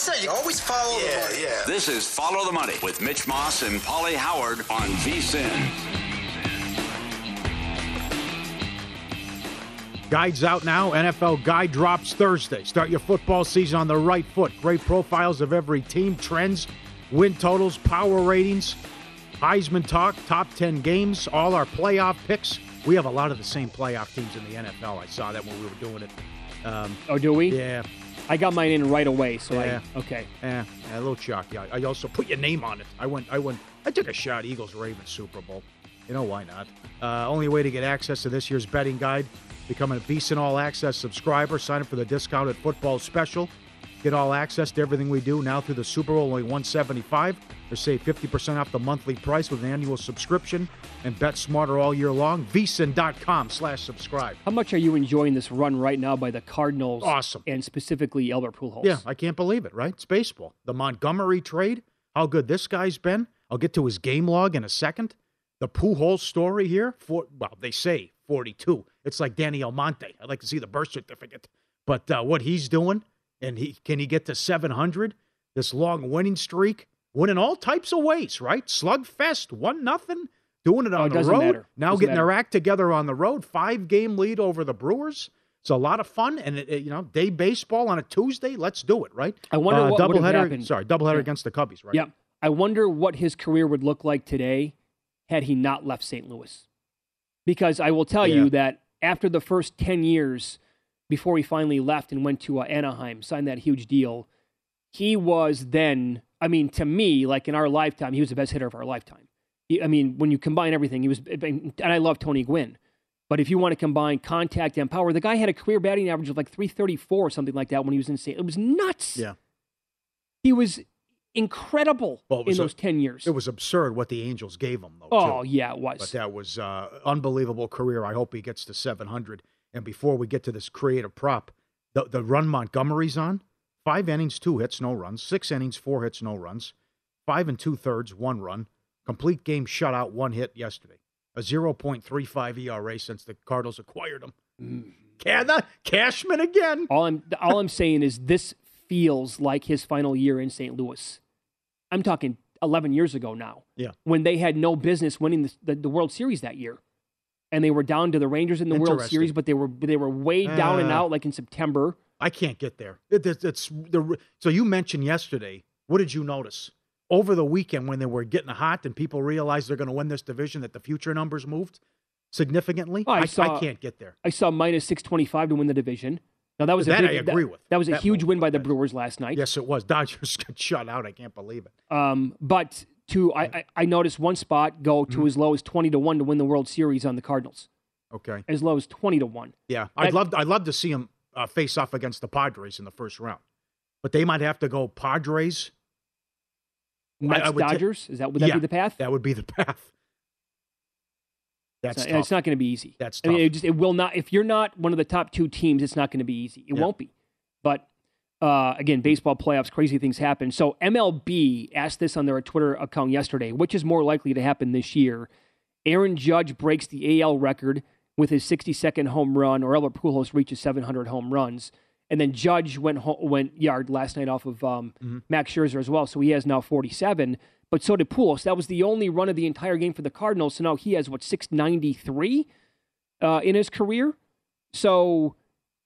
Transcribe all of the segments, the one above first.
Always say. You always follow the money. Yeah. This is Follow the Money with Mitch Moss and Pauly Howard on VSIN. Guides out now. NFL Guide drops Thursday. Start your football season on the right foot. Great profiles of every team, trends, win totals, power ratings, Heisman talk, top 10 games, all our playoff picks. We have a lot of the same playoff teams in the NFL. I saw that when we were doing it. Um, oh, do we? Yeah. I got mine in right away, so Yeah. I okay. Yeah, yeah, a little chalky. I, I also put your name on it. I went, I went, I took a shot. Eagles Ravens Super Bowl. You know why not? Uh, only way to get access to this year's betting guide: become a VSiN All Access subscriber. Sign up for the discounted football special. Get all access to everything we do now through the Super Bowl, only 175 or save 50% off the monthly price with an annual subscription and bet smarter all year long. VSiN.com slash subscribe. How much are you enjoying this run right now by the Cardinals? Awesome. And specifically Albert Pujols. Yeah, I can't believe it, right? It's baseball. The Montgomery trade, how good this guy's been. I'll get to his game log in a second. The Pujols story here, for, well, they say 42. It's like Danny Almonte. I'd like to see the birth certificate. But uh, what he's doing, and he can he get to 700? This long winning streak, winning all types of ways, right? Slugfest, one nothing, doing it Oh, on it the road. matter. Now Doesn't getting matter. their act together on the road. Five game lead over the Brewers. It's a lot of fun, and it, it- you know, day baseball on a Tuesday. Let's do it, right? I wonder uh, what doubleheader. happened. Sorry, doubleheader Yeah. against the Cubbies, right? Yeah. I wonder what his career would look like today had he not left St. Louis. Because I will tell Yeah. you that after the first 10 years before he finally left and went to uh, Anaheim, signed that huge deal, he was then, I mean, to me, like in our lifetime, he was the best hitter of our lifetime. He- I mean, when you combine everything, he was, and I love Tony Gwynn. But if you want to combine contact and power, the guy had a career batting average of like 334 or something like that when he was in St. It was nuts. Yeah. He was incredible Well, it in was a- those 10 years. It was absurd what the Angels gave him, though. Oh, too. yeah, it was. But that was uh, unbelievable career. I hope he gets to 700. And before we get to this creative prop, the the run Montgomery's on. Five innings, two hits, no runs. Six innings, four hits, no runs. Five and two thirds, one run. Complete game shutout, one hit yesterday. A 0.35 ERA since the Cardinals acquired him. Mm. Can Cashman again? All I'm all I'm saying is this feels like his final year in St. Louis. I'm talking 11 years ago now. Yeah. When they had no business winning the, the, the World Series that year. And they were down to the Rangers in the World Series, but they were they were way down and Uh, out like in September. I can't get there. It, it- it's the so you mentioned yesterday. What did you notice over the weekend when they were getting hot and people realized they're going to win this division? That the future numbers moved significantly. Oh, I I, saw- can't get there. I saw minus 625 to win the division. Now that was a That big, I agree that, with. That was a That huge win by the. Brewers last night. Yes, it was. Dodgers got shut out. I can't believe it. Um, but to I, I, I noticed one spot go to Mm-hmm. as low as 20 to 1 to win the World Series on the Cardinals. Okay. As low as 20 to 1. Yeah, I'd love I'd love to see them uh, face off against the Padres in the first round, but they might have to go Padres. Mets, I ta- Dodgers, is that would that Yeah, be the path? That would be the path. That's It's not- tough. not going to be easy. That's I mean, tough. it just it will not. If you're not one of the top two teams, it's not going to be easy. It Yeah. won't be. But uh, again, baseball playoffs, crazy things happen. So MLB asked this on their Twitter account yesterday: which is more likely to happen this year? Aaron Judge breaks the AL record with his 62nd home run, or Albert Pujols reaches 700 home runs, and then Judge went ho- went yard last night off of um, Mm-hmm. Max Scherzer as well, so he has now 47. But so did Pujols. That was the only run of the entire game for the Cardinals. So now he has what 693 uh, in his career. So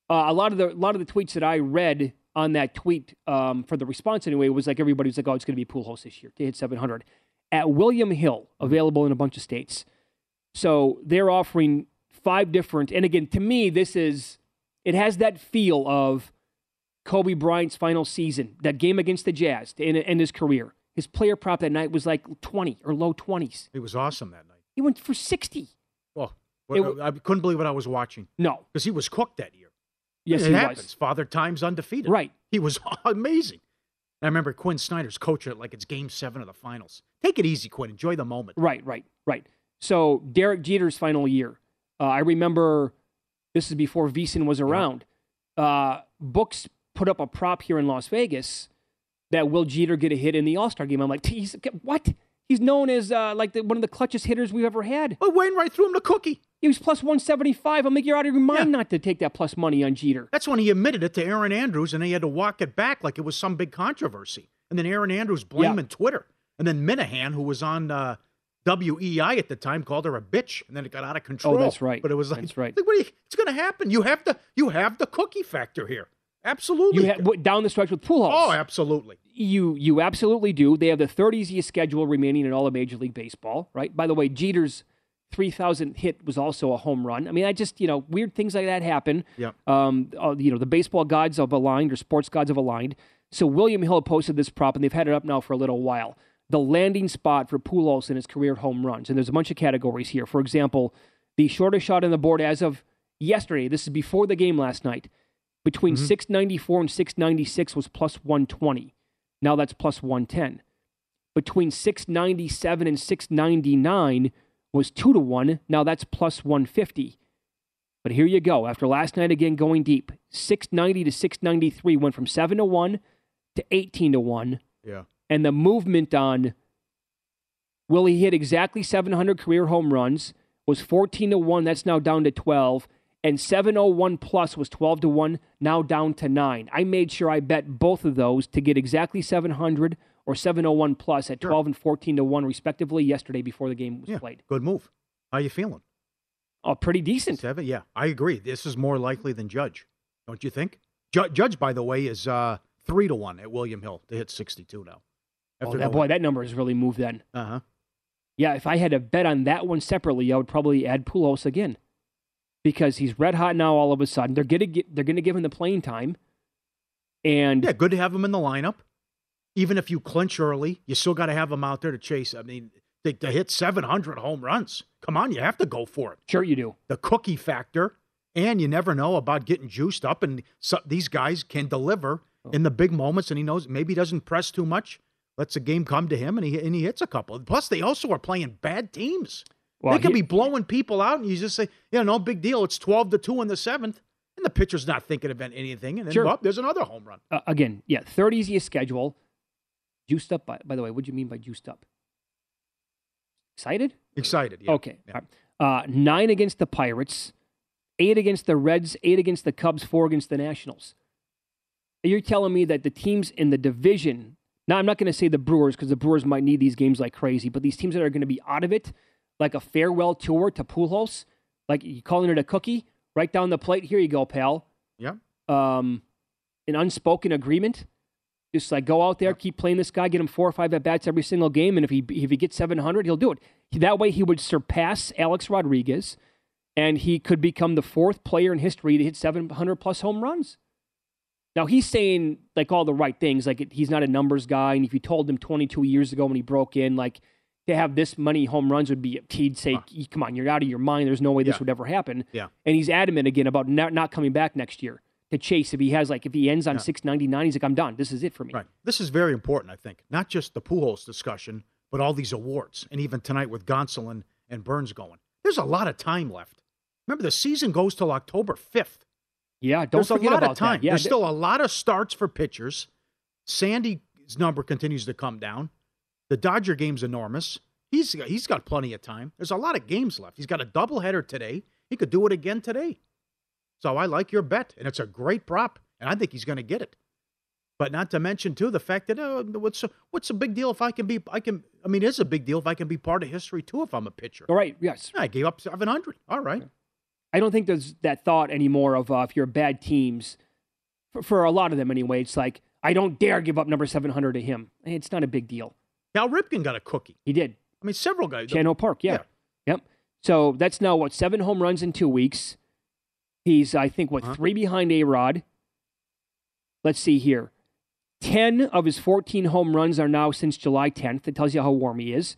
uh, a lot of the a lot of the tweets that I read on that tweet um, for the response anyway was like everybody was like, "Oh, it's going to be Pujols this year to hit 700." At William Hill, available in a bunch of states. So they're offering five different. And again, to me, this is it has that feel of Kobe Bryant's final season, that game against the Jazz to end, end his career. His player prop that night was like 20 or low 20s. It was awesome that night. He went for 60. Well, It I couldn't believe what I was watching No. because he was cooked that year. Yes, it he happens. was. Father Time's undefeated. Right. He was amazing. I remember Quin Snyder's coach it like it's Game Seven of the finals. Take it easy, Quin. Enjoy the moment. Right, right, right. So Derek Jeter's final year. Uh, I remember this is before VSiN was around. Uh, books put up a prop here in Las Vegas that will Jeter get a hit in the All Star game. I'm like, he's what? He's known as uh, like the, one of the clutchest hitters we've ever had. But Wainwright threw him the cookie. He was plus 175. I'm like, you're out of your mind not to take that plus money on Jeter. That's when he admitted it to Erin Andrews, and he had to walk it back like it was some big controversy. And then Erin Andrews blaming Twitter, and then Minihane, who was on uh, WEEI at the time, called her a bitch, and then it got out of control. Oh, that's right. But it was like, That's right. like, what are you, it's going to happen. You have to, you have the cookie factor here. Absolutely. You ha- down the stretch with Pujols. oh, absolutely. You you absolutely do. They have the third easiest schedule remaining in all of Major League Baseball, right? By the way, Jeter's 3,000 hit was also a home run. I mean, I just, you know, weird things like that happen. Yeah. Um, uh, you know, the baseball gods have aligned or sports gods have aligned. So William Hill posted this prop, and they've had it up now for a little while. The landing spot for Pujols in his career home runs. And there's a bunch of categories here. For example, the shortest shot on the board as of yesterday, this is before the game last night, between 694 and 696 was plus 120. Now that's plus 110. Between 697 and 699 was 2 to 1. Now that's plus 150. But here you go. After last night again going deep, 690 to 693 went from 7 to 1 to 18 to 1. Yeah. And the movement on will he hit exactly 700 career home runs was 14 to 1. That's now down to 12. And 701 plus was 12 to 1, now down to 9. I made sure I bet both of those to get exactly 700 or 701 plus at 12 and 14 to 1, respectively, yesterday before the game was Yeah. played. Good move. How are you feeling? Oh, pretty decent. Seven? Yeah, I agree. This is more likely than Judge. Don't you think? Ju- Judge, by the way, is uh, three to one at William Hill to hit sixty-two now. Oh, that, boy, that number has really moved then. Uh huh. Yeah, if I had to bet on that one separately, I would probably add Pujols again because he's red hot now. All of a sudden, they're gonna get, they're going to give him the playing time, and Yeah, good to have him in the lineup. Even if you clinch early, you still got to have them out there to chase. I mean, to, to hit seven hundred home runs. Come on, you have to go for it. sure you do. The cookie factor, and you never know about getting juiced up. And so, these guys can deliver in the big moments, and he knows maybe he doesn't press too much. Lets the game come to him, and he and he hits a couple. Plus, they also are playing bad teams. Well, they could be blowing people out, and you just say, "Yeah, no big deal. It's twelve to two in the seventh. and And the pitcher's not thinking about anything, and then Sure. well, there's another home run. Uh, again, yeah, third easiest schedule. Juiced up, by, by the way. What do you mean by juiced up? Excited? Excited. Yeah. Okay. Yeah. right. Uh, nine against the Pirates, eight against the Reds, eight against the Cubs, four against the Nationals. You're telling me that the teams in the division, now I'm not going to say the Brewers because the Brewers might need these games like crazy, but these teams that are going to be out of it, like a farewell tour to Pujols, like you calling it a cookie, right down the plate, here you go, pal. Yeah. Um, an unspoken agreement. Just like go out there, keep playing this guy, get him four or five at bats every single game, and if he if he gets seven hundred, he'll do it. That way, he would surpass Alex Rodriguez, and he could become the fourth player in history to hit seven hundred plus home runs. Now he's saying like all the right things, like he's not a numbers guy, and if you told him twenty two years ago when he broke in, like to have this many home runs would be, he'd say, "Come on, you're out of your mind. There's no way this Yeah. would ever happen." Yeah. And he's adamant again about not, not coming back next year to chase. If he has like, if he ends on Yeah. 699, he's like, I'm done. This is it for me. Right. This is very important, I think. Not just the Pujols discussion, but all these awards, and even tonight with Gonsolin and Burnes going. There's a lot of time left. Remember, the season goes till October 5th. Yeah, don't There's forget a lot about of time. that. Yeah, There's th- still a lot of starts for pitchers. Sandy's number continues to come down. The Dodger game's enormous. He's he's got plenty of time. There's a lot of games left. He's got a doubleheader today. He could do it again today. So I like your bet, and it's a great prop, and I think he's going to get it. But not to mention too the fact that oh, what's what's a big deal if I can be I can I mean it's a big deal if I can be part of history too if I'm a pitcher. All right. Yes. I gave up 700. All right. I don't think there's that thought anymore of uh, if you're bad teams, for, for a lot of them anyway, it's like, I don't dare give up number 700 to him. It's not a big deal. Cal Ripken got a cookie. He did. I mean several guys. Chan Ho Park, yeah. Yeah. Yep. So that's now what seven home runs in two weeks. He's I think what Uh-huh. three behind A Rod. Let's see here. Ten of his fourteen home runs are now since July 10th. That tells you how warm he is.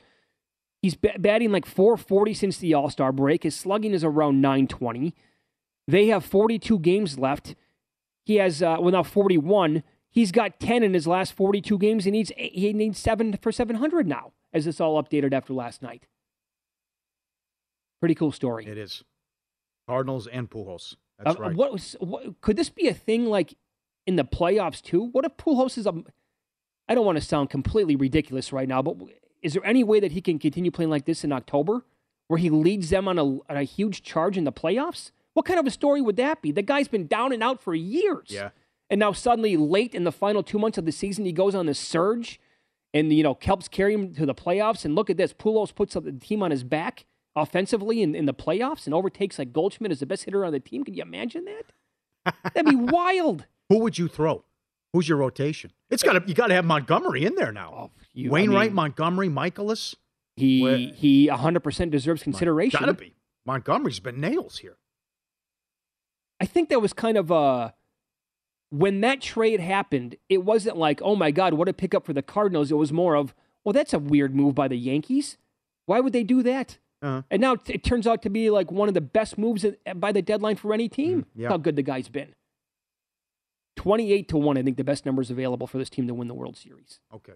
He's ba- batting like 440 since the All Star break. His slugging is around 920. They have 42 games left. He has uh, well now 41. He's got 10 in his last 42 games. He needs eight- he needs seven for 700 now. As it's all updated after last night. Pretty cool story. It is. Cardinals and Pujols. Uh, That's right. what, was- what could this be a thing like in the playoffs too? What if Pujols is a? I don't want to sound completely ridiculous right now, but is there any way that he can continue playing like this in October, where he leads them on a, on a huge charge in the playoffs? What kind of a story would that be? The guy's been down and out for years. Yeah. And now suddenly, late in the final two months of the season, he goes on this surge, and you know helps carry him to the playoffs. And look at this, Pujols puts the team on his back offensively in, in the playoffs and overtakes like Goldschmidt as the best hitter on the team. Can you imagine that? That'd be wild. Who would you throw? Who's your rotation? It's got to you got to have Montgomery in there now. Oh, you- I Wainwright, mean- Montgomery, Mikolas. He Where- he 100% deserves consideration. Got to be. Montgomery's been nails here. I think that was kind of uh when that trade happened, it wasn't like, "Oh my god, what a pickup for the Cardinals." It was more of, "Well, that's a weird move by the Yankees. Why would they do that?" Uh-huh. And now it turns out to be like one of the best moves by the deadline for any team. Mm, yeah. How good the guy's been. 28 to 1, I think the best numbers available for this team to win the World Series. Okay.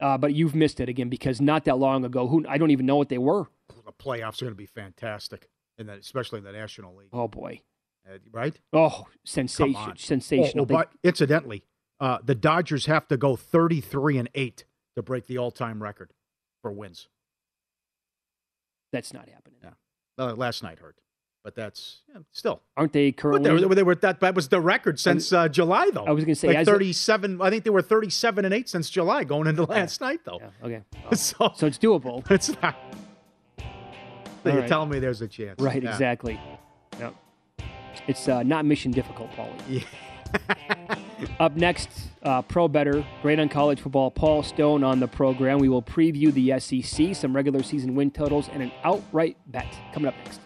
Uh, but you've missed it again because not that long ago, who I don't even know what they were. The playoffs are going to be fantastic, in that, especially in the National League. Oh boy. Uh, right? Oh, sensation, sensational. Oh, oh, but incidentally, uh, the Dodgers have to go 33 and 8 to break the all-time record for wins. That's not happening. Yeah. Uh, last night hurt, but that's yeah, still. Aren't they currently? they were, they were that, that was the record since uh, July, though. I was gonna say, like as 37. I think they were 37 and 8 since July going into last night, though. Yeah, okay. so, So it's doable. It's not. So you're right. telling me there's a chance. Right, Yeah. exactly. Yep. It's uh, not mission difficult, Paulie. Yeah. Up next, uh, Pro Better, great on college football. Paul Stone on the program. We will preview the SEC, some regular season win totals, and an outright bet coming up next.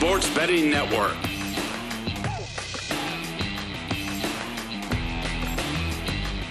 Sports betting network.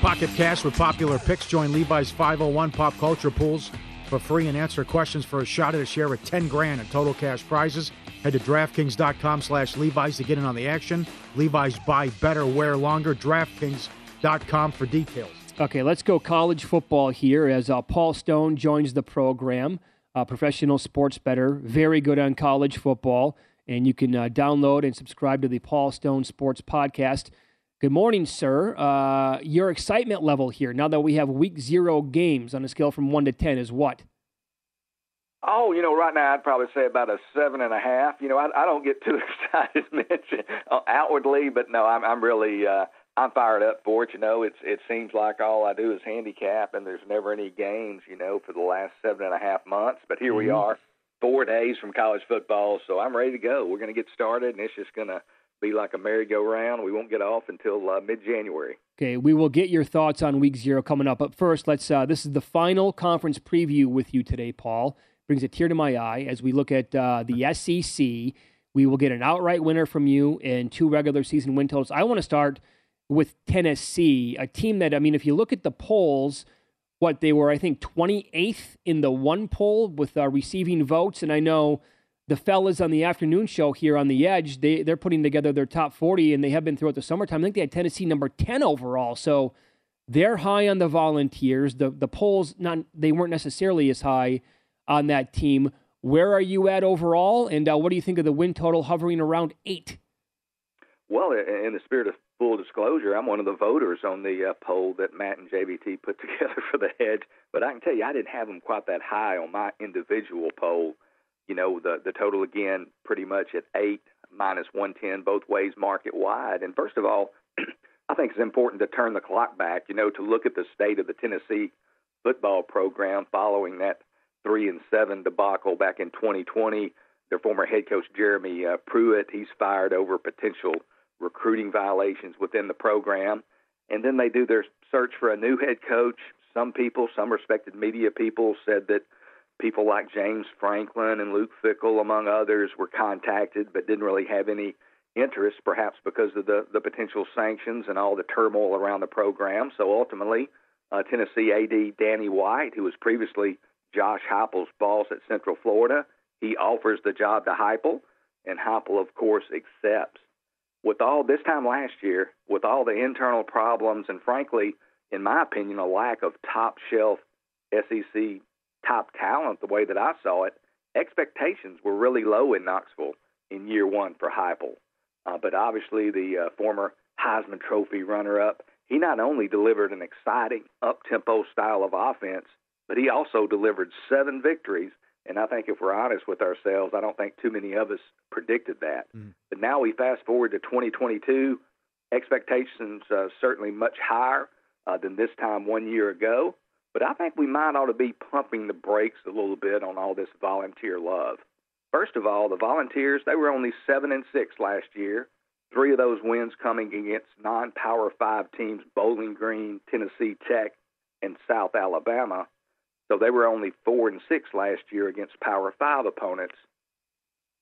Pocket Cash with popular picks. Join Levi's 501 Pop Culture Pools for free and answer questions for a shot at a share of 10 grand in total cash prizes. Head to DraftKings.com slash Levi's to get in on the action. Levi's buy better, wear longer. DraftKings.com for details. Okay, let's go college football here as uh, Paul Stone joins the program. Uh, professional sports better, very good on college football. And you can uh, download and subscribe to the Paul Stone Sports Podcast. Good morning, sir. Uh, your excitement level here, now that we have week zero games on a scale from one to 10, is what? Oh, you know, right now I'd probably say about a seven and a half. You know, I, I don't get too excited, Mitch, uh, outwardly, but no, I'm, I'm really, uh, I'm fired up for it. You know, it's it seems like all I do is handicap, and there's never any games. You know, for the last seven and a half months. But here mm-hmm. we are, four days from college football, so I'm ready to go. We're going to get started, and it's just going to be like a merry-go-round. We won't get off until uh, mid-January. Okay, we will get your thoughts on Week Zero coming up. But first, let's. Uh, this is the final conference preview with you today, Paul. Brings a tear to my eye as we look at uh, the SEC. We will get an outright winner from you and two regular season win totals. I want to start with Tennessee, a team that, I mean, if you look at the polls, what they were, I think, 28th in the one poll with uh, receiving votes. And I know the fellas on the afternoon show here on the Edge, they, they're putting together their top 40, and they have been throughout the summertime. I think they had Tennessee number 10 overall. So they're high on the volunteers. The, the polls, not they weren't necessarily as high on that team. Where are you at overall? And uh, what do you think of the win total hovering around eight? Well, in the spirit of full disclosure, I'm one of the voters on the uh, poll that Matt and JBT put together for the hedge. But I can tell you, I didn't have them quite that high on my individual poll. You know, the the total again, pretty much at eight minus 110 both ways market wide. And first of all, I think it's important to turn the clock back. You know, to look at the state of the Tennessee football program following that three and seven debacle back in 2020. Their former head coach Jeremy uh, Pruitt, he's fired over potential recruiting violations within the program. And then they do their search for a new head coach. Some people, some respected media people, said that people like James Franklin and Luke Fickell, among others, were contacted but didn't really have any interest, perhaps because of the, the potential sanctions and all the turmoil around the program. So ultimately, uh, Tennessee AD Danny White, who was previously Josh Heupel's boss at Central Florida, he offers the job to Heupel, and Heupel, of course, accepts. With all this time last year, with all the internal problems, and frankly, in my opinion, a lack of top shelf SEC top talent, the way that I saw it, expectations were really low in Knoxville in year one for Heupel. Uh, but obviously, the uh, former Heisman Trophy runner up, he not only delivered an exciting up tempo style of offense, but he also delivered seven victories. And I think if we're honest with ourselves, I don't think too many of us predicted that. Mm. But now we fast forward to 2022, expectations uh, certainly much higher uh, than this time one year ago. But I think we might ought to be pumping the brakes a little bit on all this volunteer love. First of all, the Volunteers, they were only 7 and 6 last year. Three of those wins coming against non-power 5 teams Bowling Green, Tennessee Tech, and South Alabama. So they were only 4 and 6 last year against Power 5 opponents.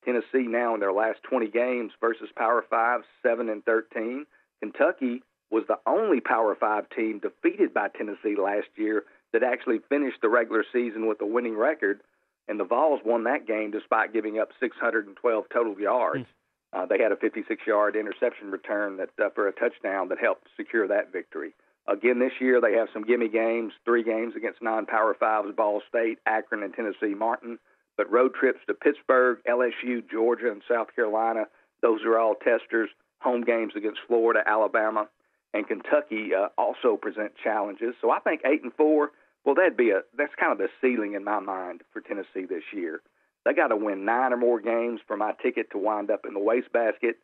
Tennessee now in their last 20 games versus Power 5 7 and 13. Kentucky was the only Power 5 team defeated by Tennessee last year that actually finished the regular season with a winning record and the Vols won that game despite giving up 612 total yards. Mm. Uh, they had a 56-yard interception return that uh, for a touchdown that helped secure that victory. Again, this year they have some gimme games, three games against non-power fives: Ball State, Akron, and Tennessee Martin. But road trips to Pittsburgh, LSU, Georgia, and South Carolina, those are all testers. Home games against Florida, Alabama, and Kentucky uh, also present challenges. So I think eight and four well, that'd be a that's kind of the ceiling in my mind for Tennessee this year. They got to win nine or more games for my ticket to wind up in the wastebasket.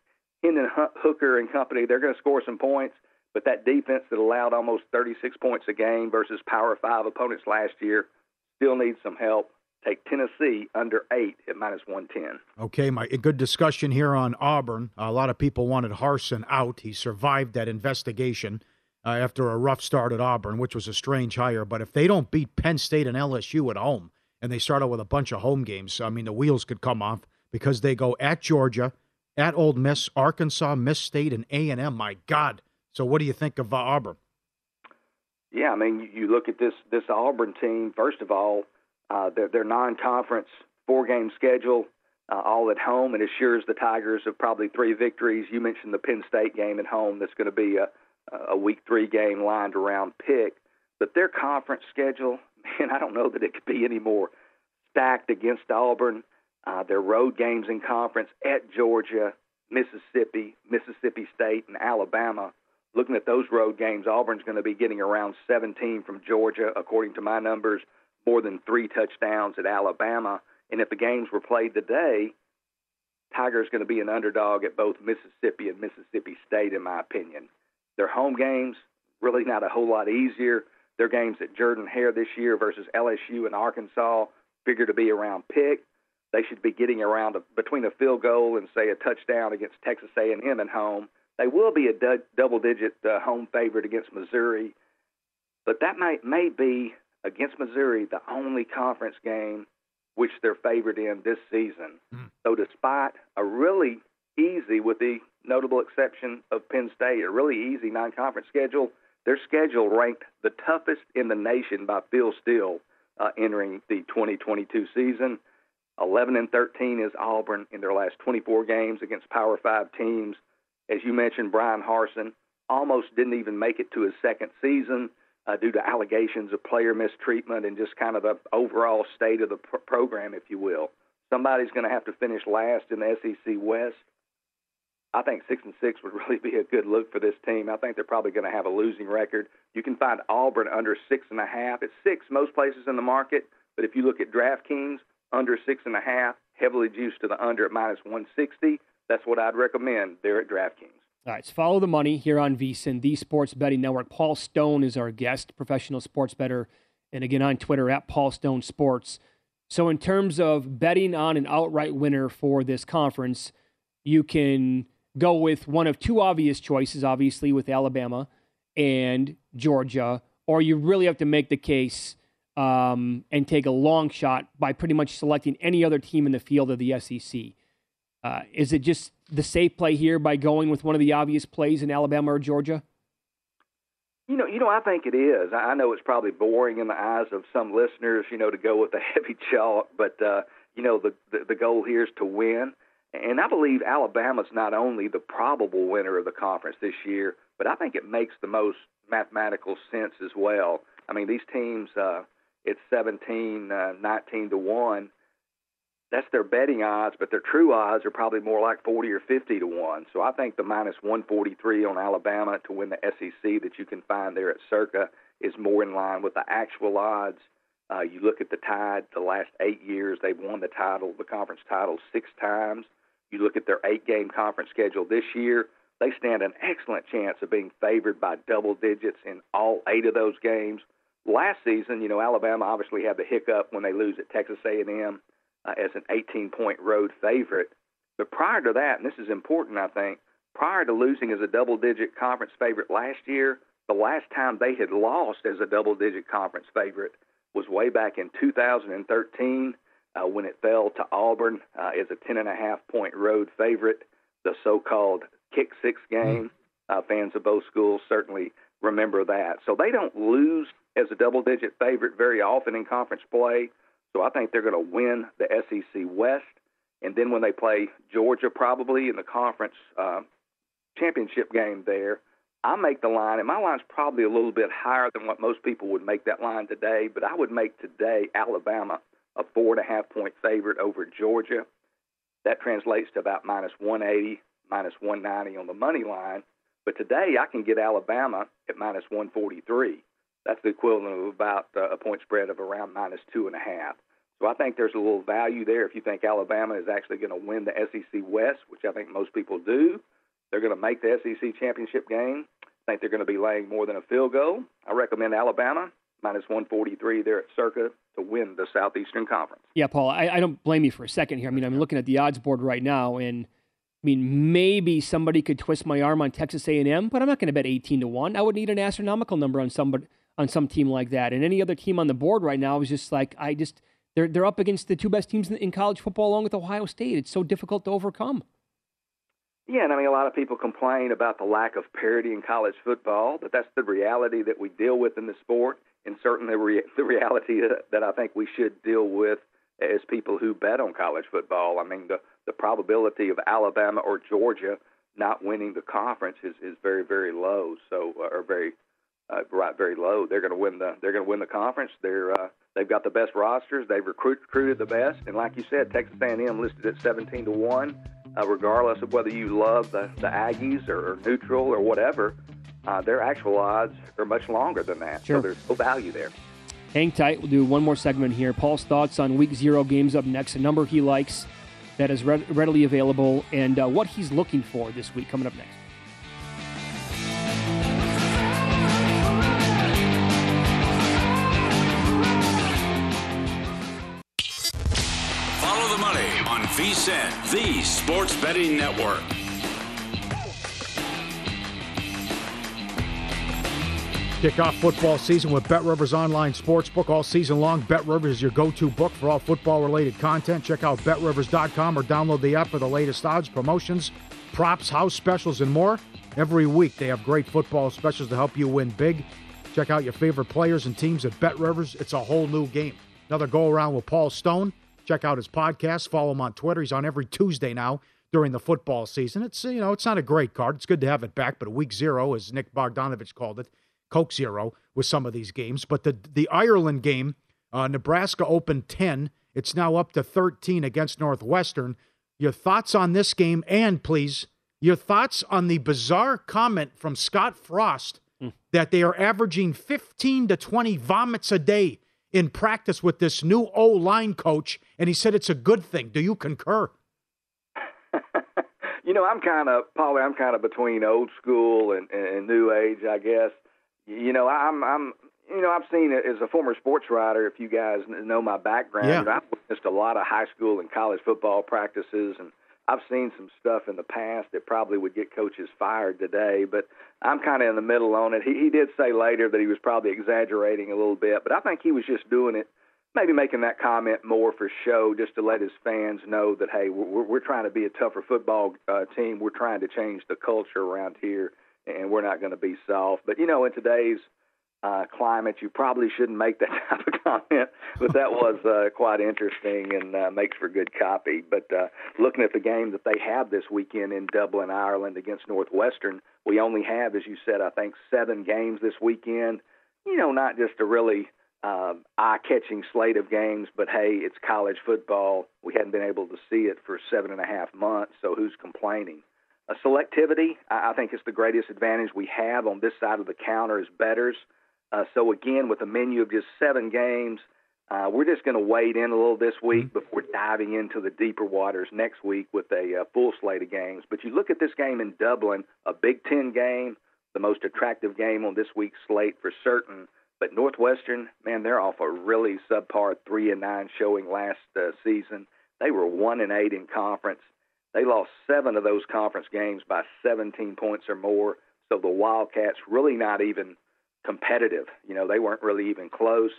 Hendon Hooker and company, they're going to score some points, but that defense that allowed almost 36 points a game versus Power Five opponents last year still needs some help. Take Tennessee under eight at minus 110. Okay, my good discussion here on Auburn. A lot of people wanted Harsin out. He survived that investigation uh, after a rough start at Auburn, which was a strange hire. But if they don't beat Penn State and LSU at home, and they start out with a bunch of home games, I mean, the wheels could come off because they go at Georgia, at Ole Miss, Arkansas, Miss State, and A and M. My God! So, what do you think of uh, Auburn? Yeah, I mean, you look at this this Auburn team. First of all, uh, their their non-conference four-game schedule, uh, all at home, and assures the Tigers of probably three victories. You mentioned the Penn State game at home. That's going to be a a week three game lined around pick. But their conference schedule, man, I don't know that it could be any more stacked against Auburn. Uh, their road games in conference at Georgia, Mississippi, Mississippi State, and Alabama. Looking at those road games, Auburn's going to be getting around 17 from Georgia, according to my numbers, more than three touchdowns at Alabama. And if the games were played today, Tiger's going to be an underdog at both Mississippi and Mississippi State, in my opinion. Their home games really not a whole lot easier. Their games at Jordan Hare this year versus LSU and Arkansas figure to be around pick. They should be getting around a, between a field goal and say a touchdown against Texas A&M at home. They will be a du- double-digit uh, home favorite against Missouri, but that might may be against Missouri the only conference game which they're favored in this season. Mm. So despite a really easy, with the notable exception of Penn State, a really easy non-conference schedule. Their schedule ranked the toughest in the nation by Phil Steele uh, entering the 2022 season. 11 and 13 is Auburn in their last 24 games against Power Five teams. As you mentioned, Bryan Harsin almost didn't even make it to his second season uh, due to allegations of player mistreatment and just kind of the overall state of the pr- program, if you will. Somebody's going to have to finish last in the SEC West. I think six and six would really be a good look for this team. I think they're probably going to have a losing record. You can find Auburn under six and a half. It's six most places in the market, but if you look at DraftKings, under six and a half, heavily juiced to the under at minus 160. That's what I'd recommend there at DraftKings. All right, so follow the money here on VSIN, the Sports Betting Network. Paul Stone is our guest, professional sports bettor, and again on Twitter at Paul Stone Sports. So, in terms of betting on an outright winner for this conference, you can go with one of two obvious choices, obviously, with Alabama and Georgia, or you really have to make the case um, and take a long shot by pretty much selecting any other team in the field of the SEC. Uh, is it just the safe play here by going with one of the obvious plays in Alabama or Georgia? You know, you know, I think it is. I know it's probably boring in the eyes of some listeners, you know, to go with the heavy chalk, but uh, you know, the, the the goal here is to win. And I believe Alabama's not only the probable winner of the conference this year, but I think it makes the most mathematical sense as well. I mean, these teams, uh, it's 17, uh, 19 to 1. That's their betting odds, but their true odds are probably more like 40 or 50 to 1. So I think the minus 143 on Alabama to win the SEC that you can find there at Circa is more in line with the actual odds. Uh, you look at the Tide, the last eight years, they've won the title, the conference title, six times. You look at their eight game conference schedule this year, they stand an excellent chance of being favored by double digits in all eight of those games. Last season, you know, Alabama obviously had the hiccup when they lose at Texas A&M uh, as an 18-point road favorite. But prior to that, and this is important, I think, prior to losing as a double-digit conference favorite last year, the last time they had lost as a double-digit conference favorite was way back in 2013 uh, when it fell to Auburn uh, as a 10.5 point road favorite, the so called kick six game. Uh, fans of both schools certainly remember that. So they don't lose as a double digit favorite very often in conference play. So I think they're going to win the SEC West. And then when they play Georgia, probably in the conference uh, championship game there, I make the line, and my line's probably a little bit higher than what most people would make that line today, but I would make today Alabama a four and a half point favorite over Georgia. That translates to about minus 180, minus 190 on the money line. But today I can get Alabama at minus 143. That's the equivalent of about uh, a point spread of around minus two and a half. So I think there's a little value there if you think Alabama is actually going to win the SEC West, which I think most people do. They're going to make the SEC championship game. I think they're going to be laying more than a field goal. I recommend Alabama minus 143 there at Circa to win the Southeastern Conference. Yeah, Paul, I, I, don't blame you for a second here. I mean, I'm looking at the odds board right now, and I mean, maybe somebody could twist my arm on Texas A&M, but I'm not going to bet 18 to one. I would need an astronomical number on somebody on some team like that, and any other team on the board right now is just like I just they're they're up against the two best teams in, college football along with Ohio State. It's so difficult to overcome. Yeah, and I mean, a lot of people complain about the lack of parity in college football, but that's the reality that we deal with in the sport and certainly re- the reality that I think we should deal with as people who bet on college football. I mean, the the probability of Alabama or Georgia not winning the conference is is very very low. So or very uh, right very low. They're going to win the they're going to win the conference. They're uh, they've got the best rosters. They've recruit, recruited the best, and like you said, Texas A&M listed at 17 to one. Uh, regardless of whether you love the, the Aggies or, or neutral or whatever, uh, their actual odds are much longer than that. Sure. So there's no value there. Hang tight. We'll do one more segment here. Paul's thoughts on week zero games up next, a number he likes that is readily available, and uh, what he's looking for this week coming up next. The sports betting network. Kick off football season with Bet Rivers Online Sportsbook all season long. Bet Rivers is your go to book for all football related content. Check out betrivers.com or download the app for the latest odds, promotions, props, house specials, and more. Every week they have great football specials to help you win big. Check out your favorite players and teams at Bet Rivers. It's a whole new game. Another go around with Paul Stone. Check out his podcast. Follow him on Twitter. He's on every Tuesday now during the football season. It's you know it's not a great card. It's good to have it back, but week zero, as Nick Bogdanovich called it, Coke Zero with some of these games. But the the Ireland game, uh, Nebraska opened ten. It's now up to thirteen against Northwestern. Your thoughts on this game, and please your thoughts on the bizarre comment from Scott Frost mm. that they are averaging fifteen to twenty vomits a day in practice with this new O line coach, and he said it's a good thing. Do you concur? you know, I'm kind of, Paulie, I'm kind of between old school and, and new age, I guess you know, I'm I'm you know, I've seen it as a former sports writer. If you guys know my background, yeah. I was witnessed a lot of high school and college football practices, and I've seen some stuff in the past that probably would get coaches fired today. But I'm kind of in the middle on it. He, he did say later that he was probably exaggerating a little bit, but I think he was just doing it maybe making that comment more for show, just to let his fans know that hey, we're, we're trying to be a tougher football uh, team. We're trying to change the culture around here, and we're not going to be soft. But you know, in today's uh, climate, you probably shouldn't make that type of comment. But that was uh, quite interesting and uh, makes for good copy. But uh, looking at the game that they have this weekend in Dublin, Ireland, against Northwestern, we only have, as you said, I think seven games this weekend. You know, not just a really uh, eye-catching slate of games, but hey, it's college football. We hadn't been able to see it for seven and a half months, so who's complaining? Uh, selectivity, I, think, is the greatest advantage we have on this side of the counter as bettors. So again, with a menu of just seven games, uh, we're just going to wade in a little this week mm-hmm. before diving into the deeper waters next week with a uh, full slate of games. But you look at this game in Dublin, a Big Ten game, the most attractive game on this week's slate for certain. But Northwestern, man, they're off a really subpar three and nine showing last uh, season. They were one and eight in conference. They lost seven of those conference games by 17 points or more. So the Wildcats really not even competitive. You know, they weren't really even close.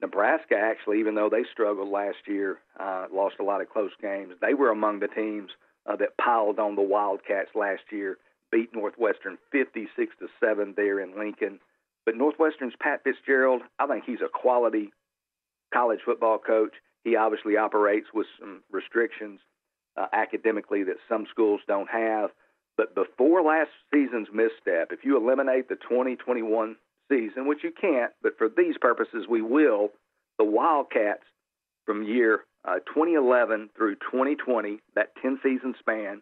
Nebraska actually, even though they struggled last year, uh, lost a lot of close games. They were among the teams uh, that piled on the Wildcats last year, beat Northwestern 56 to seven there in Lincoln. But Northwestern's Pat Fitzgerald, I think he's a quality college football coach. He obviously operates with some restrictions uh, academically that some schools don't have. But before last season's misstep, if you eliminate the 2021 season, which you can't, but for these purposes we will, the Wildcats from year uh, 2011 through 2020, that 10 season span,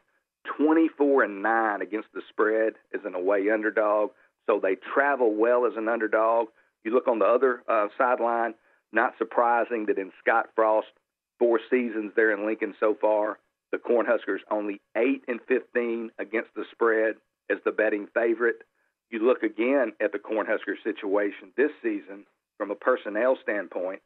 24 and 9 against the spread as an away underdog. So they travel well as an underdog. You look on the other uh, sideline, not surprising that in Scott Frost, four seasons there in Lincoln so far, the Cornhuskers only 8 and 15 against the spread as the betting favorite. You look again at the Cornhusker situation this season from a personnel standpoint,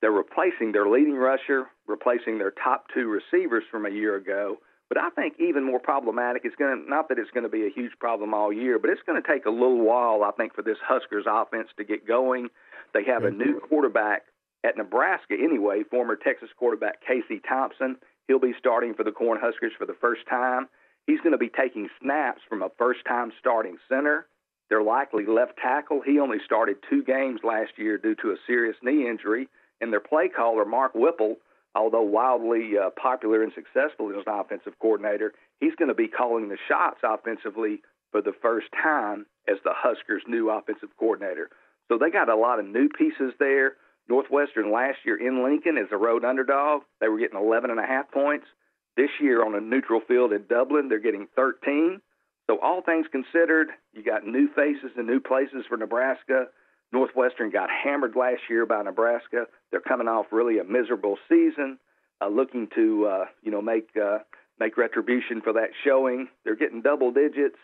they're replacing their leading rusher, replacing their top two receivers from a year ago, but I think even more problematic is going to not that it's going to be a huge problem all year, but it's going to take a little while, I think, for this Huskers offense to get going. They have a new quarterback at Nebraska anyway, former Texas quarterback Casey Thompson. He'll be starting for the Cornhuskers for the first time. He's going to be taking snaps from a first time starting center. They're likely left tackle. He only started two games last year due to a serious knee injury. And their play caller, Mark Whipple, although wildly uh, popular and successful as an offensive coordinator, he's going to be calling the shots offensively for the first time as the Huskers' new offensive coordinator. So they got a lot of new pieces there. Northwestern last year in Lincoln as a road underdog, they were getting 11 and a half points. This year on a neutral field in Dublin, they're getting 13. So all things considered, you got new faces and new places for Nebraska. Northwestern got hammered last year by Nebraska. They're coming off really a miserable season, uh, looking to uh, you know make uh, make retribution for that showing. They're getting double digits.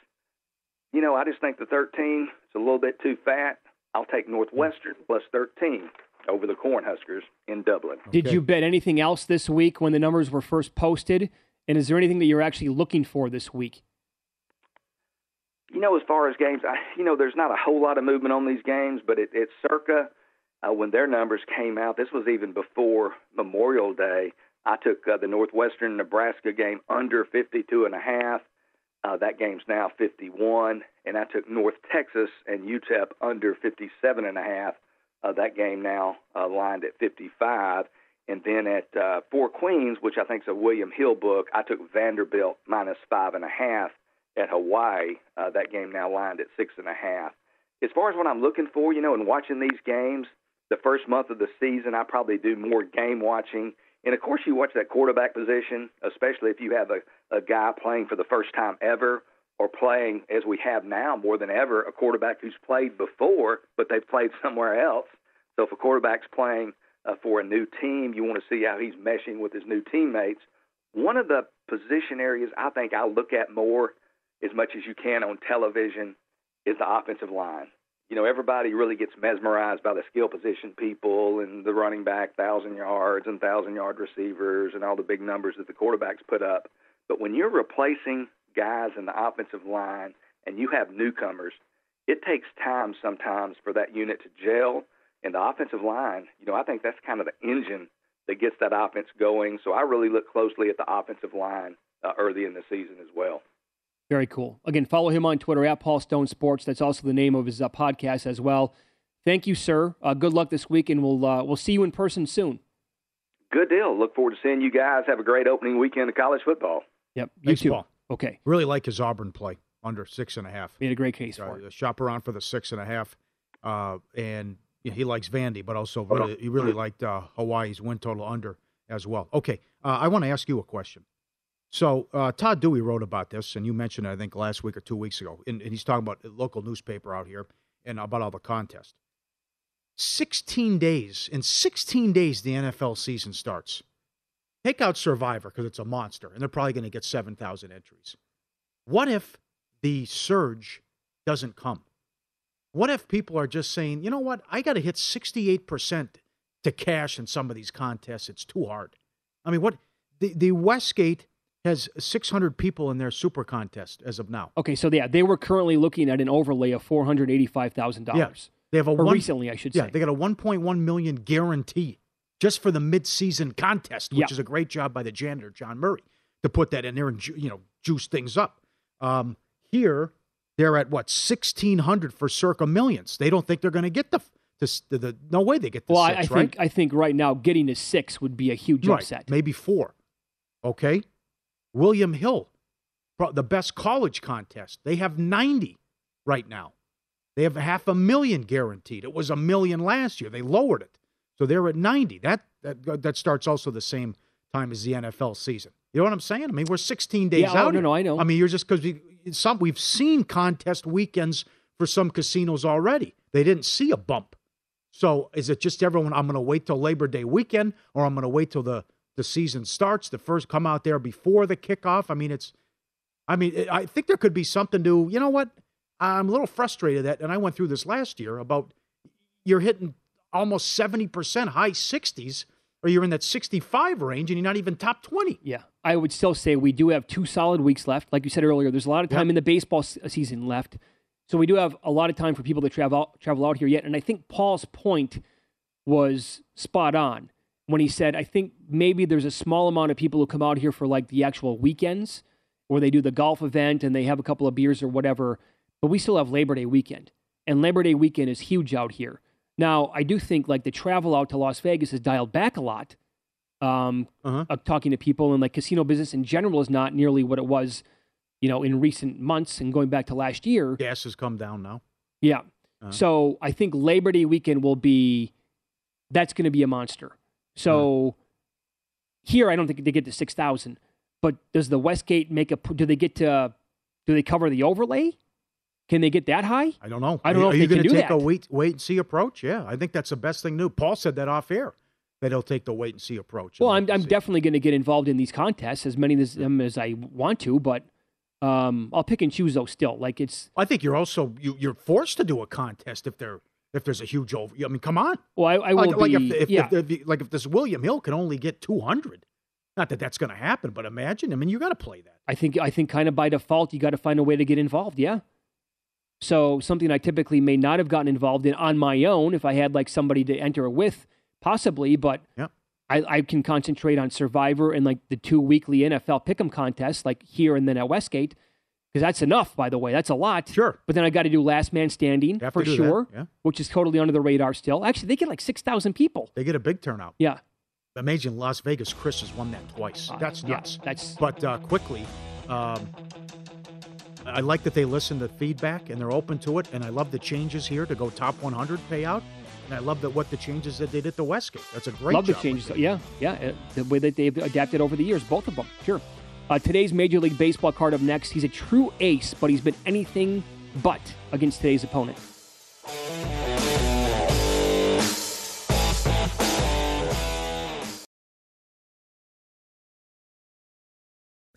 You know, I just think the 13 is a little bit too fat. I'll take Northwestern plus 13 over the Cornhuskers in Dublin. Did you bet anything else this week when the numbers were first posted? And is there anything that you're actually looking for this week? You know, as far as games, I, you know, there's not a whole lot of movement on these games, but it, it's circa uh, when their numbers came out. This was even before Memorial Day. I took uh, the Northwestern Nebraska game under 52 and a half. Uh, that game's now 51, and I took North Texas and UTEP under 57 and a half. Uh, that game now uh, lined at 55. And then at uh, Four Queens, which I think is a William Hill book, I took Vanderbilt minus five and a half at Hawaii. Uh, that game now lined at six and a half. As far as what I'm looking for, you know, in watching these games, the first month of the season, I probably do more game watching. And of course, you watch that quarterback position, especially if you have a, a guy playing for the first time ever or playing, as we have now more than ever, a quarterback who's played before, but they've played somewhere else. So if a quarterback's playing uh, for a new team, you want to see how he's meshing with his new teammates. One of the position areas I think I look at more as much as you can on television is the offensive line. you know, everybody really gets mesmerized by the skill position people and the running back thousand yards and thousand yard receivers and all the big numbers that the quarterbacks put up. But when you're replacing guys in the offensive line and you have newcomers, it takes time sometimes for that unit to gel. And the offensive line, you know, I think that's kind of the engine that gets that offense going. So I really look closely at the offensive line uh, early in the season as well. Very cool. Again, follow him on Twitter at Paul Stone Sports. That's also the name of his uh, podcast as well. Thank you, sir. Uh, good luck this week, and we'll uh, we'll see you in person soon. Good deal. Look forward to seeing you guys. Have a great opening weekend of college football. Yep. You Thanks, too. Paul. Okay. Really like his Auburn play under six and a half. Made a great case Uh, for it. Shop around for the six and a half, uh, and you know, he likes Vandy, but also really, he really liked uh, Hawaii's win total under as well. Okay, uh, I want to ask you a question. So uh, Todd Dewey wrote about this, and you mentioned it, I think last week or two weeks ago, and, and he's talking about a local newspaper out here and about all the contest. Sixteen days in sixteen days, the NFL season starts. Take out Survivor because it's a monster, and they're probably going to get seven thousand entries. What if the surge doesn't come? What if people are just saying, you know what, I got to hit 68% to cash in some of these contests? It's too hard. I mean, what the, the Westgate has 600 people in their super contest as of now. Okay, so yeah, they were currently looking at an overlay of four hundred eighty-five thousand Yeah. dollars. They have a or one, recently, I should say. yeah, say. they got a 1.1 million guarantee just for the mid-season contest, which Yeah. is a great job by the janitor John Murray to put that in there and you know juice things up. Um, here they're at what 1600 for circa millions. They don't think they're going to get the, the, the the no way they get the Well, I, six, I right? think I think right now getting to six would be a huge right, upset. maybe four. Okay, William Hill, the best college contest. They have 90 right now. They have half a million guaranteed. It was a million last year. They lowered it, so they're at 90. That that that starts also the same time as the NFL season. You know what I'm saying? I mean, we're 16 days Yeah, oh, out. no, no, I know. I mean, you're just because we, some we've seen contest weekends for some casinos already. They didn't see a bump. So is it just everyone? I'm going to wait till Labor Day weekend, or I'm going to wait till the the season starts. The first come out there before the kickoff. I mean, it's. I mean, it, I think there could be something to. You know what? I'm a little frustrated that, and I went through this last year about you're hitting almost 70 percent, high 60s, or you're in that 65 range, and you're not even top 20. Yeah, I would still say we do have two solid weeks left. Like you said earlier, there's a lot of time in the baseball s- uh, season left, so we do have a lot of time for people to travel travel out here yet. And I think Paul's point was spot on when he said, I think maybe there's a small amount of people who come out here for like the actual weekends where they do the golf event and they have a couple of beers or whatever. But we still have Labor Day weekend, and Labor Day weekend is huge out here. Now, I do think like the travel out to Las Vegas has dialed back a lot. Um, Uh-huh. uh, talking to people and like casino business in general is not nearly what it was, you know, in recent months and going back to last year. Gas has come down now. Yeah. Uh-huh. So I think Labor Day weekend will be that's going to be a monster. So here I don't think they get to 6,000, but does the Westgate make a do they get to do they cover the overlay? Can they get that high? I don't know. I don't know if are you they can gonna do take that. a wait wait and see approach? Yeah, I think that's the best thing to do. Paul said that off air that he'll take the wait and see approach. Well, I'm I'm see. definitely going to get involved in these contests as many of them as I want to, but um, I'll pick and choose though. Still, like it's I think you're also you, you're forced to do a contest if there if there's a huge over. I mean, come on. well, I, I will like, like be if, if, yeah. if, if like if this William Hill can only get 200. Not that that's going to happen, but imagine. I mean, you got to play that. I think I think kind of by default you got to find a way to get involved. Yeah. So something I typically may not have gotten involved in on my own if I had like somebody to enter with, possibly, but Yeah. I, I can concentrate on Survivor and like the two weekly NFL Pick'em contests, like here and then at Westgate, because that's enough. By the way, that's a lot. Sure. But then I got to do Last Man Standing for to do that, sure, yeah. which is totally under the radar still. Actually, they get like six thousand people. They get a big turnout. Yeah. Imagine Las Vegas. Chris has won that twice. That's yeah, nuts. that's- But uh, quickly, um, I like that they listen to feedback and they're open to it. And I love the changes here to go top 100 payout. And I love that what the changes that they did at the Westgate. That's a great Love the changes. Yeah, yeah. uh, The way that they've adapted over the years, both of them. Sure. Uh, today's Major League Baseball card up next. He's a true ace, but he's been anything but against today's opponent.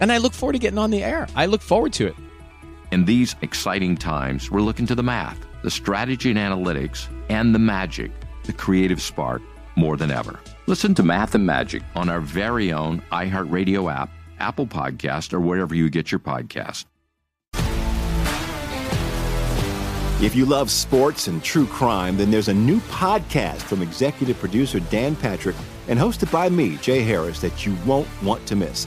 and I look forward to getting on the air. I look forward to it. In these exciting times, we're looking to the math, the strategy and analytics, and the magic, the creative spark, more than ever. Listen to Math and Magic on our very own iHeartRadio app, Apple Podcast, or wherever you get your podcast. If you love sports and true crime, then there's a new podcast from executive producer Dan Patrick and hosted by me, Jay Harris, that you won't want to miss.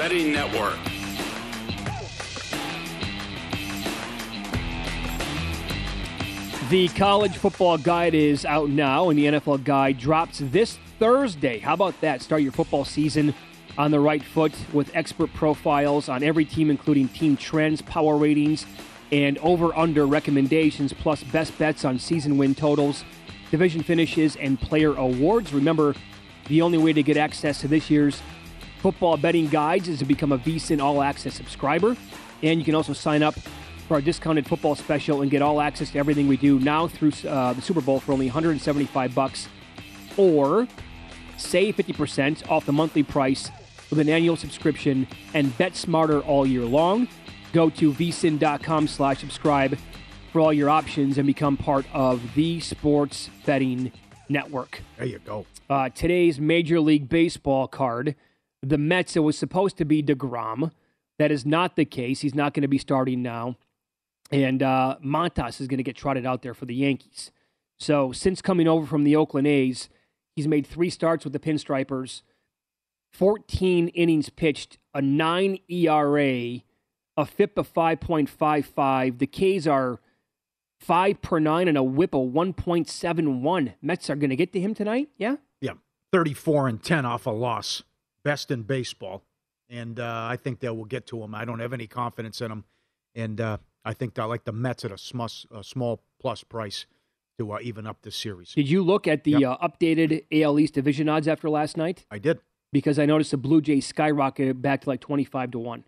Betting network. The college football guide is out now, and the NFL guide drops this Thursday. How about that? Start your football season on the right foot with expert profiles on every team, including team trends, power ratings, and over under recommendations, plus best bets on season win totals, division finishes, and player awards. Remember, the only way to get access to this year's football betting guides is to become a VSiN All Access subscriber. And you can also sign up for our discounted football special and get all access to everything we do now through uh, the Super Bowl for only 175 bucks, or save 50% off the monthly price with an annual subscription and bet smarter all year long. Go to vsin.com slash subscribe for all your options and become part of the sports betting network. There you go. Uh, today's Major League Baseball card, the Mets, it was supposed to be DeGrom. That is not the case. He's not going to be starting now. And uh, Montas is going to get trotted out there for the Yankees. So since coming over from the Oakland A's, he's made three starts with the Pinstripers, 14 innings pitched, a 9 ERA, a FIP of 5.55. The K's are 5 per 9 and a whip of 1.71. Mets are going to get to him tonight, yeah? Yeah, 34 and 10 off a loss. Best in baseball. And uh, I think they will get to him. I don't have any confidence in him. And uh, I think I like the Mets at a small, a small plus price to uh, even up the series. Did you look at the Yep. uh, updated AL East division odds after last night? I did. Because I noticed the Blue Jays skyrocketed back to like 25 to 1.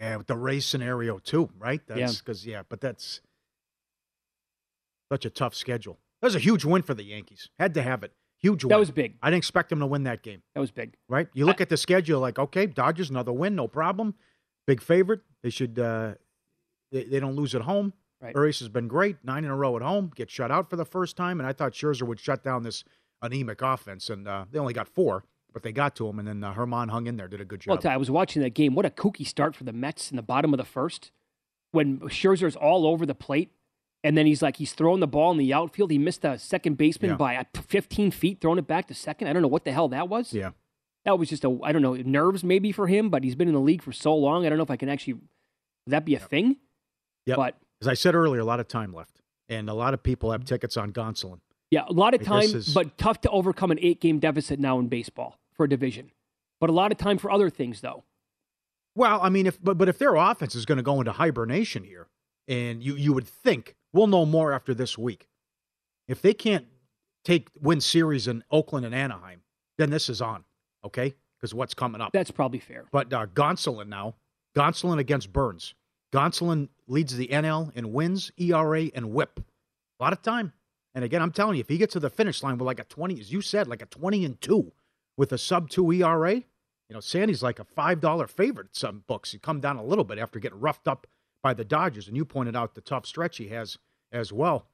Yeah, with the race scenario too, right? Yeah. That's because yeah, but that's such a tough schedule. That was a huge win for the Yankees. Had to have it. Huge win. That was big. I didn't expect them to win that game. That was big. Right? You look at the schedule, like, okay, Dodgers another win, no problem. Big favorite. They should. Uh, they, they don't lose at home. Right. Urias has been great, nine in a row at home. Get shut out for the first time, and I thought Scherzer would shut down this anemic offense, and uh, they only got four, but they got to him, and then uh, Germán hung in there, did a good job. Ty, I was watching that game. What a kooky start for the Mets in the bottom of the first when Scherzer's all over the plate. And then he's like, he's throwing the ball in the outfield. He missed a second baseman Yeah. by uh, 15 feet, throwing it back to second. I don't know what the hell that was. yeah, That was just a, I don't know, nerves maybe for him, but he's been in the league for so long. I don't know if I can actually, would that be a thing? Yeah. But As I said earlier, a lot of time left, and a lot of people have tickets on Gonsolin. yeah, a lot of time, is- but tough to overcome an eight game deficit now in baseball for a division. But a lot of time for other things, though. Well, I mean, if but but if their offense is going to go into hibernation here, and you you would think we'll know more after this week. If they can't take win series in Oakland and Anaheim, then this is on, okay? Because what's coming up? That's probably fair. But uh, Gonsolin now, Gonsolin against Burnes. Gonsolin leads the NL in wins, ERA, and WHIP. A lot of time. And again, I'm telling you, if he gets to the finish line with like a 20, as you said, like a 20 and two with a sub two ERA, you know, Sandy's like a five dollar favorite some books. He come down a little bit after getting roughed up by the Dodgers, and you pointed out the tough stretch he has as well.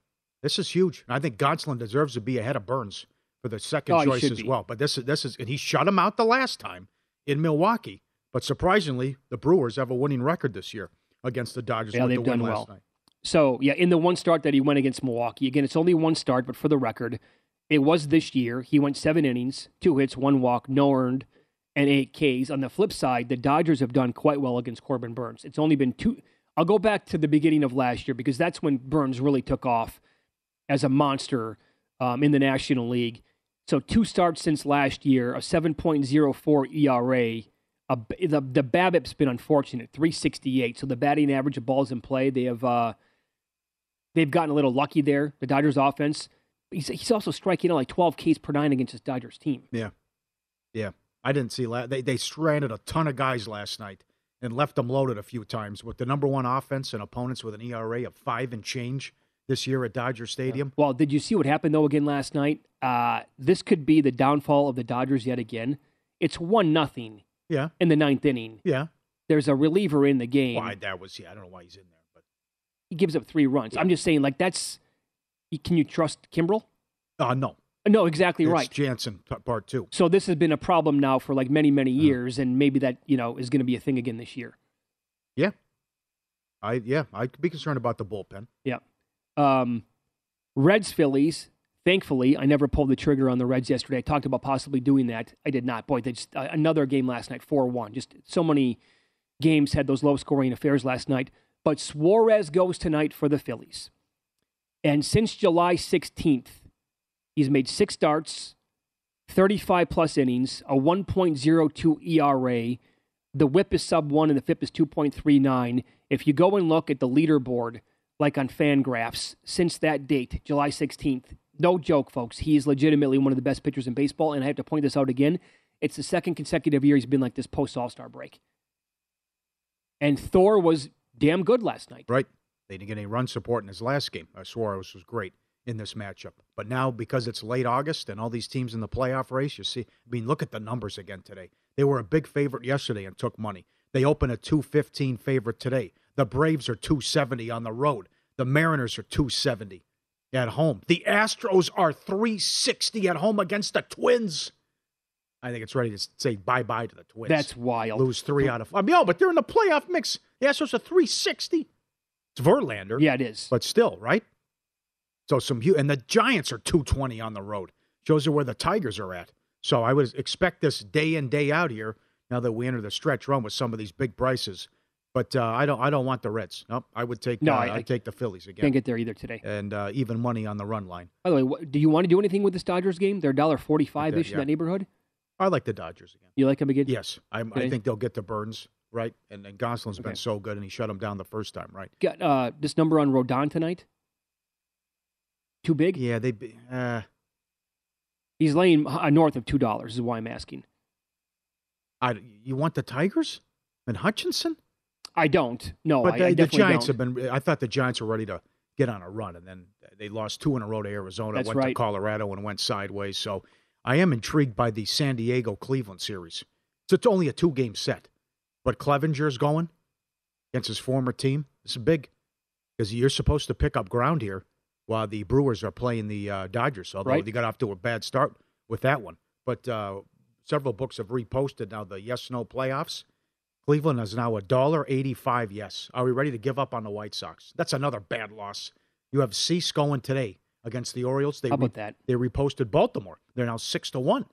This is huge. And I think Gonsolin deserves to be ahead of Burnes for the second Oh, choice as be. well. But this is this is and he shut him out the last time in Milwaukee. But surprisingly, the Brewers have a winning record this year against the Dodgers. Yeah, they've the done last well. night. So, yeah, in the one start that he went against Milwaukee, again, it's only one start, but for the record, it was this year. He went seven innings, two hits, one walk, no earned, and eight Ks. On the flip side, the Dodgers have done quite well against Corbin Burnes. It's only been two. I'll go back to the beginning of last year because that's when Burnes really took off as a monster um, in the National League. So, two starts since last year, a 7.04 ERA. A, the, the BABIP's been unfortunate, 368. So, the batting average of balls in play, they have. Uh, They've gotten a little lucky there, the Dodgers offense. He's, he's also striking out like 12 Ks per nine against his Dodgers team. Yeah, yeah. I didn't see la- they they stranded a ton of guys last night and left them loaded a few times with the number one offense and opponents with an ERA of five and change this year at Dodger Stadium. Well, did you see what happened though again last night? Uh, this could be the downfall of the Dodgers yet again. It's one nothing Yeah, in the ninth inning. yeah. There's a reliever in the game. Why that was? Yeah, I don't know why he's in there, but He gives up three runs. I'm just saying, like that's. Can you trust Kimbrel? uh, no, No, exactly it's right. Jansen part two. So this has been a problem now for like many, Uh-huh. many years, and maybe that you know is going to be a thing again this year. Yeah, I yeah I'd be concerned about the bullpen. Yeah. Um, Reds Phillies. Thankfully, I never pulled the trigger on the Reds yesterday. I talked about possibly doing that. I did not. Boy, they just uh, another game last night, four one. Just so many games had those low scoring affairs last night. But Suarez goes tonight for the Phillies, and since July sixteenth, he's made six starts, thirty five plus innings, a one point zero two ERA. The WHIP is sub one, and the FIP is two point three nine. If you go and look at the leaderboard, like on Fangraphs, since that date, July 16th. No joke, folks. He is legitimately one of the best pitchers in baseball. And I have to point this out again. It's the second consecutive year he's been like this post All Star break. And Thor was damn good last night. Right. They didn't get any run support in his last game. Uh, Suarez was great in this matchup. But now, because it's late August and all these teams in the playoff race, you see, I mean, look at the numbers again today. They were a big favorite yesterday and took money. They open a 215 favorite today. The Braves are 270 on the road. The Mariners are 270 at home. The Astros are 360 at home against the Twins. I think it's ready to say bye bye to the Twins. That's wild. Lose three out of. I mean, oh, but they're in the playoff mix. The Astros are 360. It's Verlander. Yeah, it is. But still, right? So some huge, and the Giants are 220 on the road. Shows you where the Tigers are at. So I would expect this day in day out here. Now that we enter the stretch run with some of these big prices, but uh, I don't. I don't want the Reds. Nope. I would take. No, uh, I- I'd take the Phillies again. Can't get there either today. and uh, even money on the run line. By the way, what, do you want to do anything with this Dodgers game? They're $1.45 ish Yeah. in that neighborhood. I like the Dodgers again. You like them again? Yes, I'm, I think they'll get the Burnes right, and, and Gonsolin's Okay. been so good, and he shut him down the first time, right? Got uh, this number on Rodon tonight. Too big? Yeah, they. be- Uh, He's laying uh, north of $2 is why I'm asking. I, you want the Tigers and Hutchison? I don't. No, but I, I the Giants don't. have been. I thought the Giants were ready to get on a run, and then they lost two in a row to Arizona. That's went to. Colorado and went sideways. So I am intrigued by the San Diego Cleveland series. So it's only a two game set, but Clevinger's going against his former team. This is big because you're supposed to pick up ground here while the Brewers are playing the uh, Dodgers. Although Right. they got off to a bad start with that one, but uh, several books have reposted now the yes no playoffs. Cleveland is now a dollar eighty-five. Yes, are we ready to give up on the White Sox? That's another bad loss. You have Cease going today against the Orioles. They How about that? They reposted Baltimore. They're now six to one.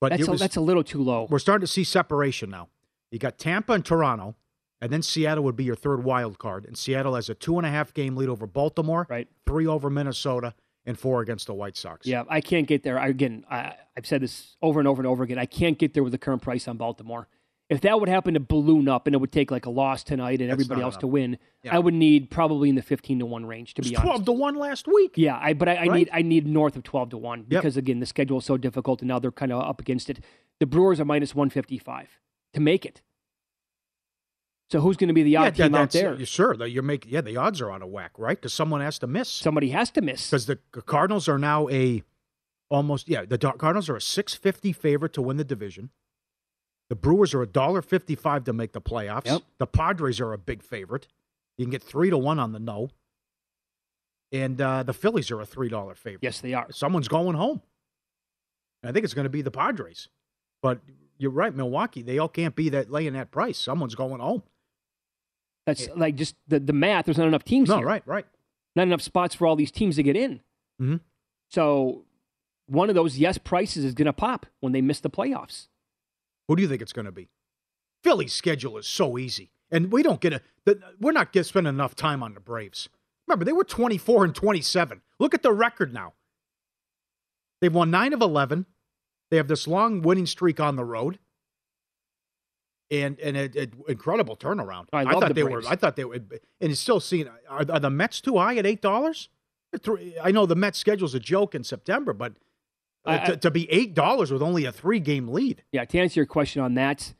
But That's it a, that's a little too low. we're starting to see separation now. You got Tampa and Toronto, and then Seattle would be your third wild card. And Seattle has a two and a half game lead over Baltimore, right? Three over Minnesota, and four against the White Sox. Yeah, I can't get there. I, again, I, I've said this over and over and over again. I can't get there with the current price on Baltimore. If that would happen to balloon up and it would take like a loss tonight and That's everybody else enough. to win, Yeah. I would need probably in the fifteen to one range to It was be twelve honest. to one last week. Yeah, I, but I, I Right? need I need north of twelve to one Yep. because again the schedule is so difficult and now they're kind of up against it. The Brewers are minus one fifty five to make it. So who's going to be the odd yeah, team out that's- there? Sure, you're making. Yeah, the odds are out of whack, right? Because someone has to miss. Somebody has to miss because the Cardinals are now a almost yeah. The Cardinals are a six fifty favorite to win the division. The Brewers are a dollar fifty five to make the playoffs. Yep. The Padres are a big favorite. You can get three to one on the no. And uh, the Phillies are a three dollar favorite. Yes, they are. Someone's going home. I think it's going to be the Padres, but you're right, Milwaukee. They all can't be that laying that price. Someone's going home. That's like just the, the math. There's not enough teams No, here. right, right. Not enough spots for all these teams to get in. Mm-hmm. So one of those yes prices is going to pop when they miss the playoffs. Who do you think it's going to be? Philly's schedule is so easy, and we don't get a. The, we're not get, spending enough time on the Braves. Remember, they were twenty four and twenty seven. Look at the record now. They've won nine of eleven. They have this long winning streak on the road, and and an incredible turnaround. I love thought the they Braves. were. I thought they would. And it's still seen. Are, are the Mets too high at eight dollars? I know the Mets schedule's a joke in September, but uh, I- I- to, to be eight dollars with only a three game lead. Yeah, to answer your question on that,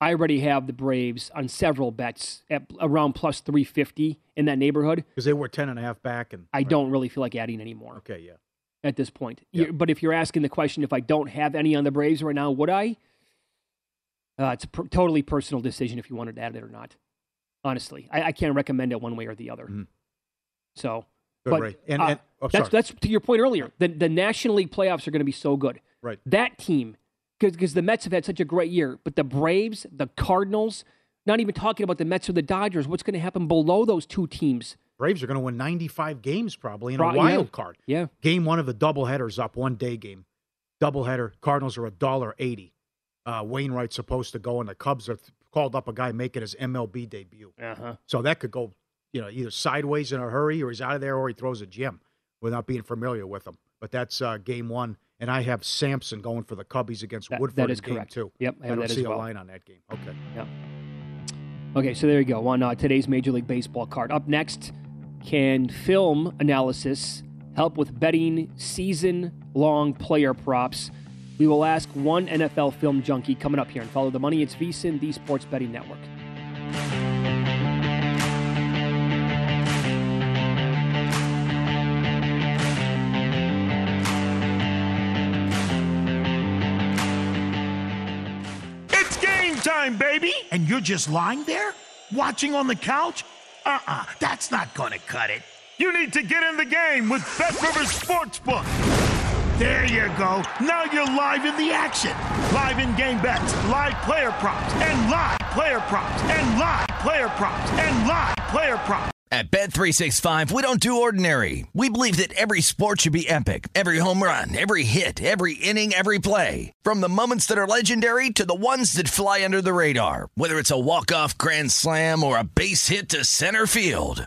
I already have the Braves on several bets at around plus 350 in that neighborhood. because they were 10 and a half back and I don't really feel like adding anymore okay yeah at this point. You- But if you're asking the question if I don't have any on the Braves right now, would I? Uh, it's a per- totally personal decision if you wanted to add it or not. Honestly, I, I can't recommend it one way or the other. So, Good, but And- uh, and- oh, that's that's to your point earlier. The the National League playoffs are going to be so good. Right. That team, because the Mets have had such a great year, but the Braves, the Cardinals, not even talking about the Mets or the Dodgers. What's going to happen below those two teams? Braves are going to win 95 games probably in Pro- a yeah. wild card. Yeah. Game one of the doubleheaders up one day game. Doubleheader. Cardinals are a dollar eighty. Uh, Wainwright's supposed to go, and the Cubs have called up a guy making his MLB debut. Uh-huh. So that could go, you know, either sideways in a hurry, or he's out of there, or he throws a gem without being familiar with him. But that's uh, game one, and I have Sampson going for the Cubbies against That- Woodford that in is game correct. two. Yep, I I don't see a line on that game. Okay. Yeah. Okay, so there you go on uh, today's Major League Baseball card. Up next, can film analysis help with betting season long player props? We will ask one NFL film junkie coming up here and follow the money. It's VSiN, the Sports Betting Network. It's game time, baby! And you're just lying there? Watching on the couch? Uh uh that's not gonna cut it. You need to get in the game with Bet Rivers Sportsbook. There you go. Now you're live in the action. Live in game bets, live player props, and live player props, and live player props, and live player props. At Bet365, we don't do ordinary. We believe that every sport should be epic. Every home run, every hit, every inning, every play. From the moments that are legendary to the ones that fly under the radar. Whether it's a walk-off grand slam or a base hit to center field.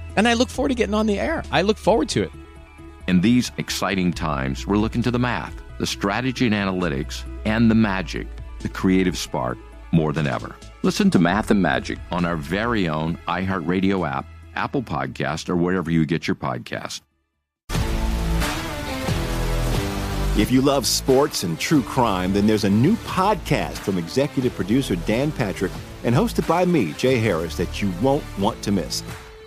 and I look forward to getting on the air. I look forward to it. In these exciting times, we're looking to the math, the strategy and analytics, and the magic, the creative spark, more than ever. Listen to Math and Magic on our very own iHeartRadio app, Apple Podcast, or wherever you get your podcast. If you love sports and true crime, then there's a new podcast from executive producer Dan Patrick and hosted by me, Jay Harris, that you won't want to miss.